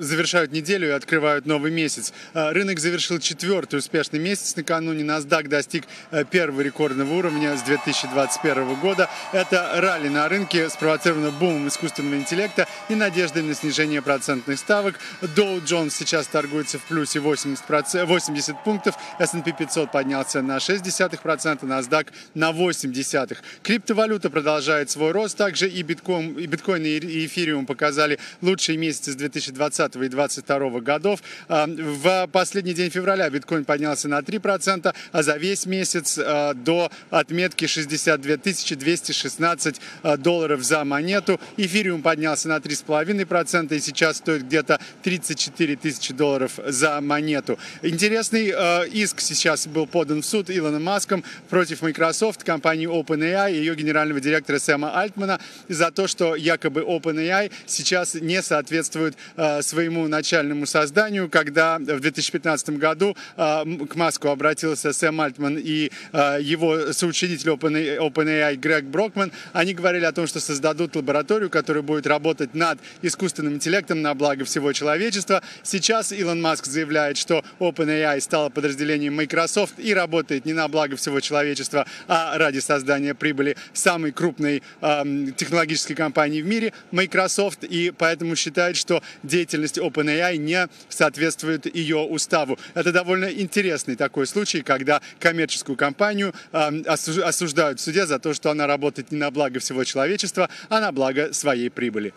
завершают неделю и открывают новый месяц. Э, рынок завершил четвертый успешный месяц. Накануне NASDAQ достиг э, первого рекордного уровня с 2021 года. Это ралли на рынке спровоцировано бумом искусственного интеллекта и надеждой на снижение процентных ставок. Dow Jones сейчас торгуется в плюсе 80, 80 пунктов, S&P 500 поднялся на 0,6%, NASDAQ на 0,8%. Криптовалюта продолжает свой рост, также и биткоин, и, биткоин, и эфириум показали лучшие месяцы с 2020 и 2022 годов. А, в последний день февраля биткоин поднялся на 3%, а за весь месяц а, до отметки 62 216 а, долларов за монету. Эфириум поднялся на 3,5% и сейчас стоит где-то 34 тысячи долларов за монету. Интересный иск сейчас был подан в суд Илоном Маском против Microsoft, компании OpenAI и ее генерального директора Сэма Альтмана за то, что якобы OpenAI сейчас не соответствует э, своему начальному созданию, когда в 2015 году э, к Маску обратился Сэм Альтман и э, его соучредитель OpenAI, Грег Брокман. Они говорили о том, что создадут лабораторию, которая будет работать над искусственным интеллектом на благо всего человечества. Сейчас Илон Маск заявляет, что OpenAI стала подразделением Microsoft и работает не на благо всего человечества, а ради создания прибыли самой крупной технологической компании в мире, Microsoft, и поэтому считает, что деятельность OpenAI не соответствует ее уставу. Это довольно интересный такой случай, когда коммерческую компанию э, осуждают в суде за то, что она работает не на благо всего человечества, а на благо своей прибыли.